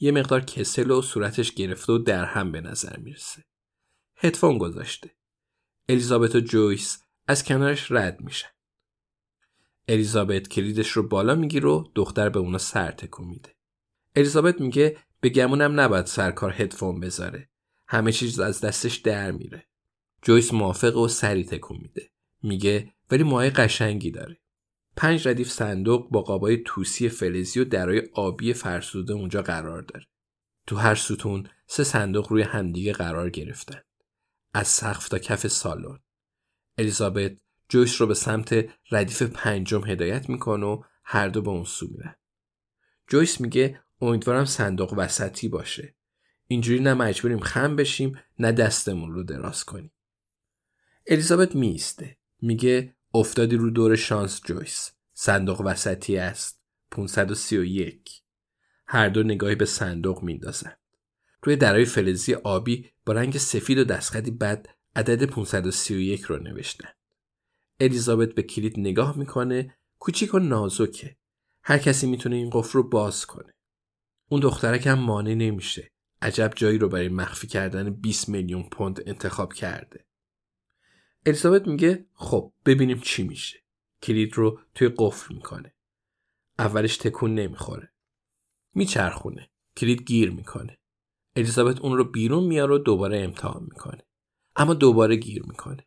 یه مقدار کسل و صورتش گرفته و در هم به نظر می‌رسه. هدفون گذاشته. الیزابت و جویس از کنارش رد میشن. الیزابت کلیدش رو بالا می‌گیره و دختر به اونا سر تکون میده. الیزابت میگه به گمونم نباید سرکار هدفون بذاره. همه چیز از دستش در میره. جویس موافق و سری تکون میده. میگه ولی موهای قشنگی داره. پنج ردیف صندوق با قابای توسی فلزی و درای آبی فرسوده اونجا قرار داره. تو هر ستون سه صندوق روی همدیگه قرار گرفتن. از سقف تا کف سالن. الیزابت جویس رو به سمت ردیف پنجم هدایت می‌کنه و هر دو به اون سو میرن. جویس میگه امیدوارم صندوق وسطی باشه. اینجوری نه مجبوریم خم بشیم نه دستمون رو دراز کنیم. الیزابت میسته. میگه افتادی رو دور شانس جویس. صندوق وسطی است. 531 هر دو نگاهی به صندوق میندازند روی درای فلزی آبی با رنگ سفید و دستخطی بد عدد 531 رو نوشتن الیزابت به کلید نگاه می‌کنه. کوچیک و نازکه. هر کسی می‌تونه این قفل رو باز کنه. اون دخترک هم مانع نمیشه. عجب جایی رو برای مخفی کردن 20 میلیون پوند انتخاب کرده. الیزابت میگه خب ببینیم چی میشه. کلید رو توی قفل می‌کنه. اولش تکون نمی‌خوره. میچرخونه. کلید گیر می‌کنه. الیزابت اون رو بیرون میاره و دوباره امتحان می‌کنه. اما دوباره گیر می‌کنه.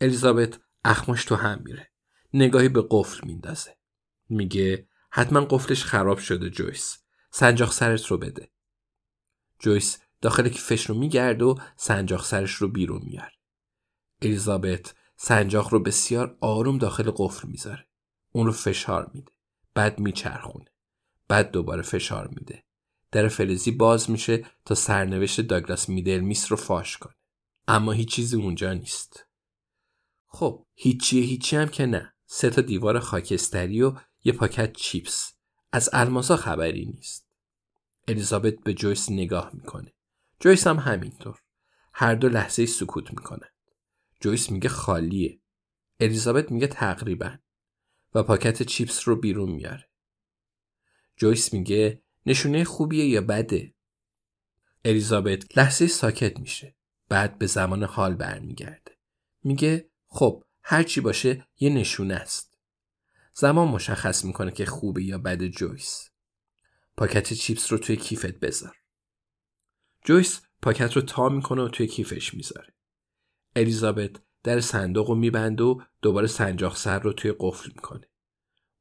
الیزابت اخماش تو هم میره. نگاهی به قفل میندازه. میگه حتما قفلش خراب شده جویس. سنجاق سرت رو بده. جویس داخل کیفش رو میگرد و سنجاق سرش رو بیرون میاره الیزابت سنجاق رو بسیار آروم داخل قفل می‌ذاره. اون رو فشار میده. بعد میچرخونه. بعد دوباره فشار میده. در فلزی باز میشه تا سرنوشت داگلاس میدل میس رو فاش کنه. اما هیچ چیزی اونجا نیست. خب هیچیه هیچی هم که نه. سه تا دیوار خاکستری و یه پاکت چیپس. از الماسا خبری نیست. الیزابت به جویس نگاه می‌کنه. جویس هم همینطور. هر دو لحظه سکوت می‌کنه. جویس میگه خالیه. الیزابت میگه تقریبا و پاکت چیپس رو بیرون میاره. جویس میگه نشونه خوبیه یا بده؟ الیزابت لحظه ساکت میشه. بعد به زمان حال برمیگرده. میگه خب هرچی باشه یه نشونه است. زمان مشخص می‌کنه که خوبه یا بده جویس. پاکت چیپس رو توی کیفت بذار. جویس پاکت رو تا می‌کنه و توی کیفش می‌ذاره. الیزابت در صندوق رو میبنده و دوباره سنجاق سر رو توی قفل می‌کنه.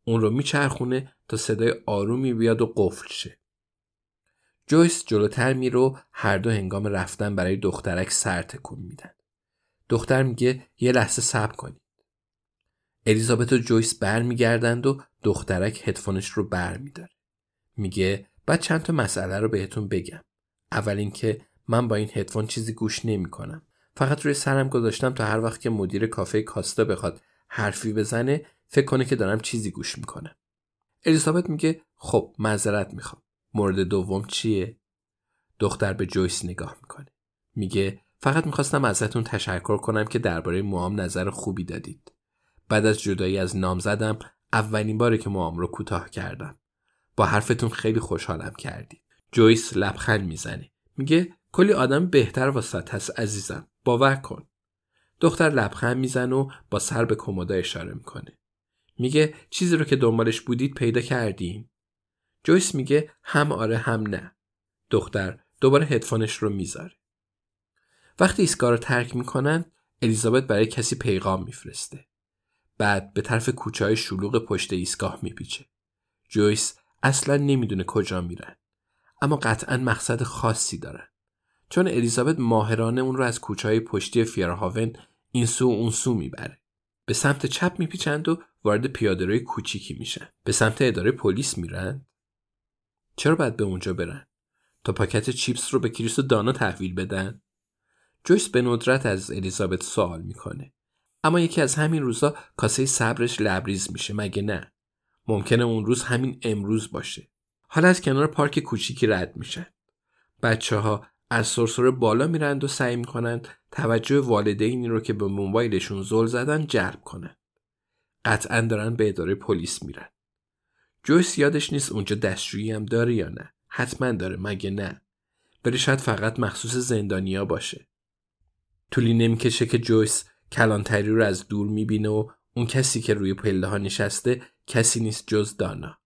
اون رو میچرخونه تا صدای آرومی بیاد و قفل شه. جویس جلوتر میره و هر دو هنگام رفتن برای دخترک سر تکون میدن. دختر میگه یه لحظه صبر کنید. الیزابت و جویس برمیگردند و دخترک هدفونش رو بر میداره. میگه بعد چند تا مسئله رو بهتون بگم. اول اینکه من با این هدفون چیزی گوش نمی کنم فقط روی سرم گذاشتم تا هر وقت که مدیر کافه کاستا بخواد حرفی بزنه فکر کنه که دارم چیزی گوش می‌کنم. الیزابت میگه خب معذرت می‌خوام. مورد دوم چیه؟ دختر به جویس نگاه می‌کنه. میگه فقط می‌خواستم ازتون تشکر کنم که درباره موام نظر خوبی دادید. بعد از جدایی از نام زدم اولین باره که موام رو کوتاه کردم. با حرفتون خیلی خوشحالم کردید. جویس لبخند می‌زنه. میگه کلی آدم بهتر واسط هست عزیزم. باور کن. دختر لبخند می‌زنه و با سر به کمودا اشاره می‌کنه. میگه چیزی رو که دنبالش بودید پیدا کردین جویس میگه هم آره هم نه. دختر دوباره هدفونش رو می‌ذاره. وقتی ایستگاه رو ترک می‌کنن الیزابت برای کسی پیغام میفرسته. بعد به طرف کوچه های شلوغ پشت ایستگاه میپیچه. جویس اصلا نمی‌دونه کجا میرن. اما قطعا مقصد خاصی دارن. چون الیزابت ماهرانه اون رو از کوچه پشتی فیرهاون این سو اون سو می‌بره. به سمت چپ میپیچند و وارد پیادهروی کوچیکی میشن. به سمت اداره پلیس میرن. چرا باید به اونجا برن؟ تا پاکت چیپس رو به کریس و دانا تحویل بدن؟ جویس به ندرت از الیزابت سوال می‌کنه. اما یکی از همین روزا کاسه صبرش لبریز میشه. مگه نه؟ ممکنه اون روز همین امروز باشه. حالا از کنار پارک کوچیکی رد میشن. بچه ها از سرسره بالا میرند و سعی می‌کنند توجه والدینی رو که به موبایلشون زل زدن جلب کنند. قطعا دارن به اداره پلیس میرن. جویس یادش نیست اونجا دستشویی هم داره یا نه. حتما داره مگه نه. ولی شاید فقط مخصوص زندانیا باشه. طولی نمی‌کشه که جویس کلانتری رو از دور می‌بینه و اون کسی که روی پله ها نشسته کسی نیست جز دانا.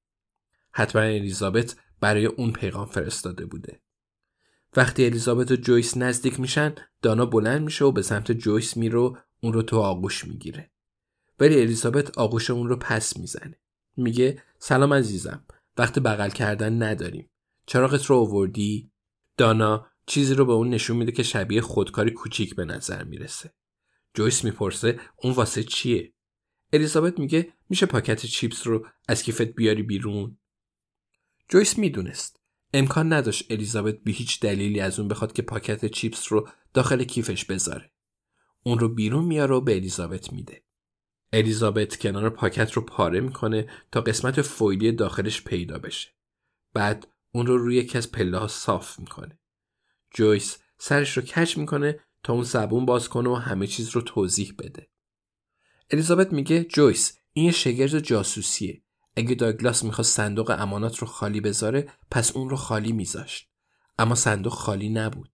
حتما الیزابت برای اون پیغام فرستاده بوده. وقتی الیزابت و جویس نزدیک میشن دانا بلند میشه و به سمت جویس میره و اون رو تو آغوش می‌گیره. ولی الیزابت آغوش اون رو پس می‌زنه. میگه سلام عزیزم وقت بغل کردن نداریم. چراغت رو آوردی؟ دانا چیزی رو به اون نشون میده که شبیه خودکاری کوچیک به نظر می‌رسه. جویس می‌پرسه اون واسه چیه؟ الیزابت میگه میشه پاکت چیپس رو از کیفت بیاری بیرون؟ جویس می‌دونست. امکان نداشت الیزابت به هیچ دلیلی از اون بخواد که پاکت چیپس رو داخل کیفش بذاره. اون رو بیرون میاره و به الیزابت میده. الیزابت کنار پاکت رو پاره می‌کنه تا قسمت فویلی داخلش پیدا بشه. بعد اون رو روی یکی از پله ها صاف می‌کنه. جویس سرش رو کش می‌کنه تا اون زبون باز کنه و همه چیز رو توضیح بده. الیزابت میگه جویس این یه شگرد جاسوسیه. اگه داگلاس می‌خواست صندوق امانات رو خالی بذاره پس اون رو خالی میذاشت. اما صندوق خالی نبود.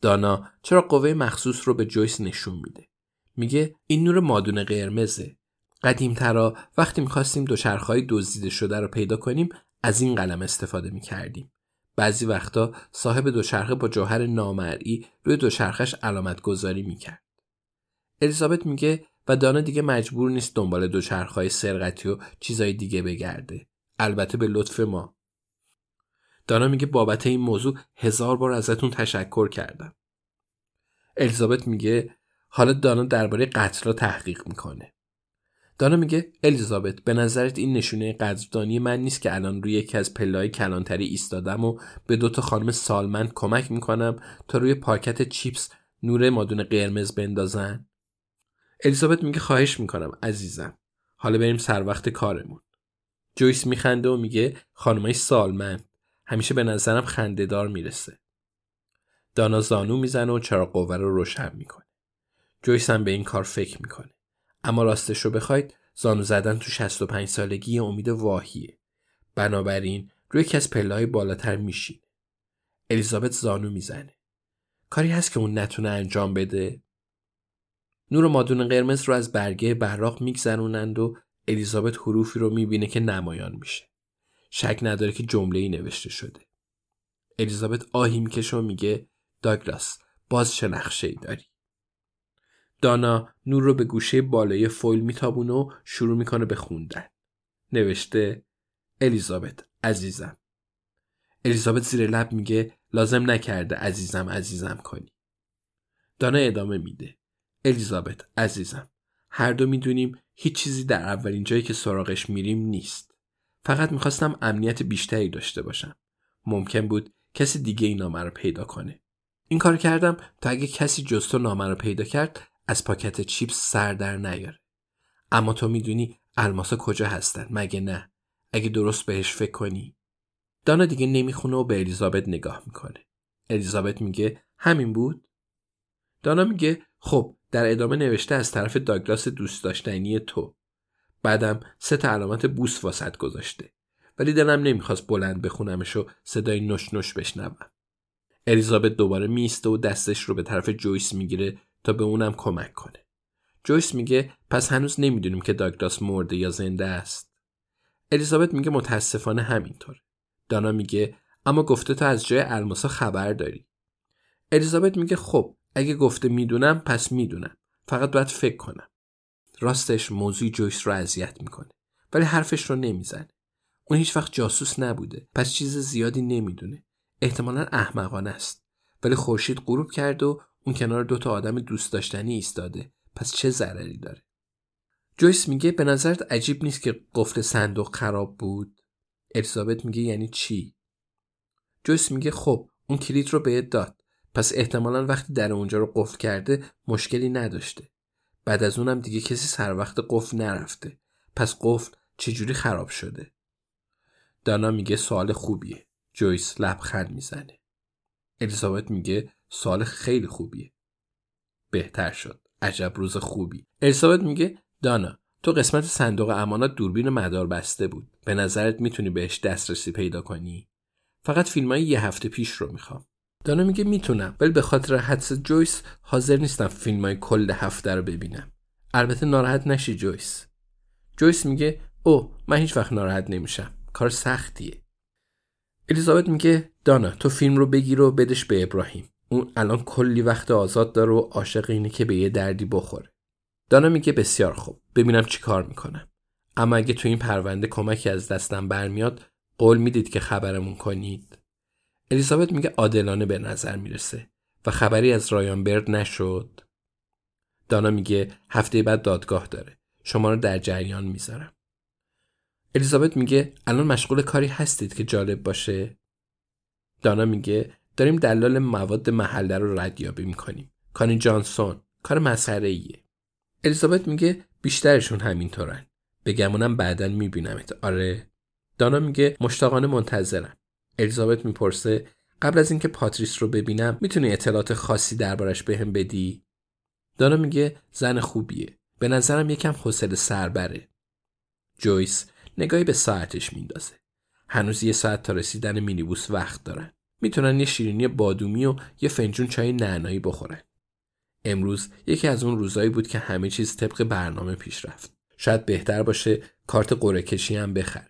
دانا چرا قوه مخصوص رو به جویس نشون میده؟ میگه این نور مادون قرمزه. قدیم ترا وقتی می‌خواستیم دوچرخهای دزدیده شده رو پیدا کنیم از این قلم استفاده می‌کردیم. بعضی وقتا صاحب دوچرخه با جوهر نامرئی روی دوچرخش علامت گذاری می‌کرد. الیزابت میگه و دانا دیگه مجبور نیست دنبال دوچرخهای سرقتی و چیزای دیگه بگرده. البته به لطف ما. دانا میگه بابت این موضوع هزار بار ازتون تشکر کردم. الیزابت میگه حالا دانا درباره قتل تحقیق می‌کنه. دانا میگه الیزابت به نظرت این نشونه قدردانی من نیست که الان روی یکی از پلای کلانتری ایستادم و به دو تا خانم سالمند کمک می‌کنم تا روی پاکت چیپس نور مادون قرمز بندازن؟ الیزابت میگه خواهش می‌کنم عزیزم. حالا بریم سر وقت کارمون. جویس میخنده و میگه خانمای سالمند. همیشه به نظرم خندهدار می‌رسه. دانا زانو می‌زنه و چرا قوه رو روشن می‌کنه. جویس هم به این کار فکر می‌کنه. اما راستش رو بخواید زانو زدن تو 65 سالگی امید واهیه. بنابراین روی یکی از پله بالاتر میشینه. الیزابت زانو می‌زنه. کاری هست که اون نتونه انجام بده؟ نور مادون قرمز رو از برگه براق میگذرونند و الیزابت حروفی رو می‌بینه که نمایان میشه. شک نداره که جمله ای نوشته شده. الیزابت آهی می‌کشه و میگه داگلاس باز چه نقشه ای داری؟ دانا نور رو به گوشه بالای فویل میتابونه و شروع می‌کنه به خوندن. نوشته الیزابت عزیزم. الیزابت زیر لب میگه لازم نکرده عزیزم عزیزم کنی. دانا ادامه میده. الیزابت عزیزم هر دو می‌دونیم هیچ چیزی در اولین جایی که سراغش میریم نیست. فقط می‌خواستم امنیت بیشتری داشته باشم. ممکن بود کسی دیگه این نامه رو پیدا کنه. این کار کردم تا اگه کسی جز تو نامه رو پیدا کرد از پاکت چیپس سر در نیاره. اما تو می‌دونی الماسا کجا هستن مگه نه؟ اگه درست بهش فکر کنی. دانا دیگه نمی‌خونه و به الیزابت نگاه می‌کنه. الیزابت میگه همین بود؟ دانا میگه خب در ادامه نوشته از طرف داگلاس دوست داشتنی تو. بعدم سه تا علامت بوس واسط گذاشته. ولی دلم نمی‌خواست بلند بخونمش و صدای نش نش بشنوم. الیزابت دوباره میسته و دستش رو به طرف جویس می‌گیره تا به اونم کمک کنه. جویس میگه پس هنوز نمی‌دونیم که داگلاس مرده یا زنده است. الیزابت میگه متاسفانه همینطور. دانا میگه اما گفته تو از جای الماسا خبر داری. الیزابت میگه خب اگه گفته می‌دونم پس می‌دونم. فقط باید فکر کنم. راستش موضوع جویس رو اذیت می‌کنه. ولی حرفش رو نمی‌زنه. اون هیچ وقت جاسوس نبوده. پس چیز زیادی نمی‌دونه. احتمالا احمقانه است. ولی خورشید غروب کرد و اون کنار دوتا آدم دوست داشتنی ایستاده. پس چه ضرری داره؟ جویس میگه به نظرت عجیب نیست که قفل صندوق خراب بود؟ الیزابت میگه یعنی چی؟ جویس میگه خب اون کلید رو بهت داد. پس احتمالا وقتی در اونجا رو قفل کرده مشکلی نداشته. بعد از اونم دیگه کسی سر وقت قفل نرفته. پس قفل چجوری خراب شده؟ دانا میگه سوال خوبیه. جویس لبخند می‌زنه. الیزابت میگه سوال خیلی خوبیه. بهتر شد. عجب روز خوبی. الیزابت میگه دانا تو قسمت صندوق امانات دوربین مدار بسته بود. به نظرت می‌تونی بهش دسترسی پیدا کنی؟ فقط فیلم های یه هفته پیش رو می‌خوام. دانا میگه می‌تونم ولی به خاطر حدس جویس حاضر نیستم فیلم های کل هفته رو ببینم. البته ناراحت نشی جویس. جویس میگه او من هیچ وقت ناراحت نمیشم. کار سختیه. الیزابت میگه دانا تو فیلم رو بگیر و بدش به ابراهیم. اون الان کلی وقت آزاد داره و عاشق اینه که به یه دردی بخوره. دانا میگه بسیار خوب. ببینم چی کار می‌کنم. اما اگه تو این پرونده کمکی از دستم برمیاد قول می‌دید که خبرمون کنید. الیزابت میگه عادلانه به نظر می‌رسه و خبری از رایان برد نشد. دانا میگه هفته بعد دادگاه داره. شما رو در جریان می‌ذارم. الیزابت میگه الان مشغول کاری هستید که جالب باشه؟ دانا میگه داریم دلال مواد محله رو ردیابی می‌کنیم. کانی جانسون کار مسخره ایه الیزابت میگه بیشترشون همینطورن. بگمونم بعدا میبینمت. آره. دانا میگه مشتاقانه منتظرم. الیزابت می‌پرسه قبل از اینکه پاتریس رو ببینم می‌تونی اطلاعات خاصی دربارش بهم بدی؟ دانا میگه زن خوبیه. به نظرم یکم حوصله سربره. جویس نگاهی به ساعتش میندازه هنوز یه ساعت تا رسیدن مینیبوس وقت دارن. می‌تونن یه شیرینی بادومی و یه فنجون چای نعنایی بخورن. امروز یکی از اون روزایی بود که همه چیز طبق برنامه پیش رفت. شاید بهتر باشه کارت قرعه کشی هم بخره.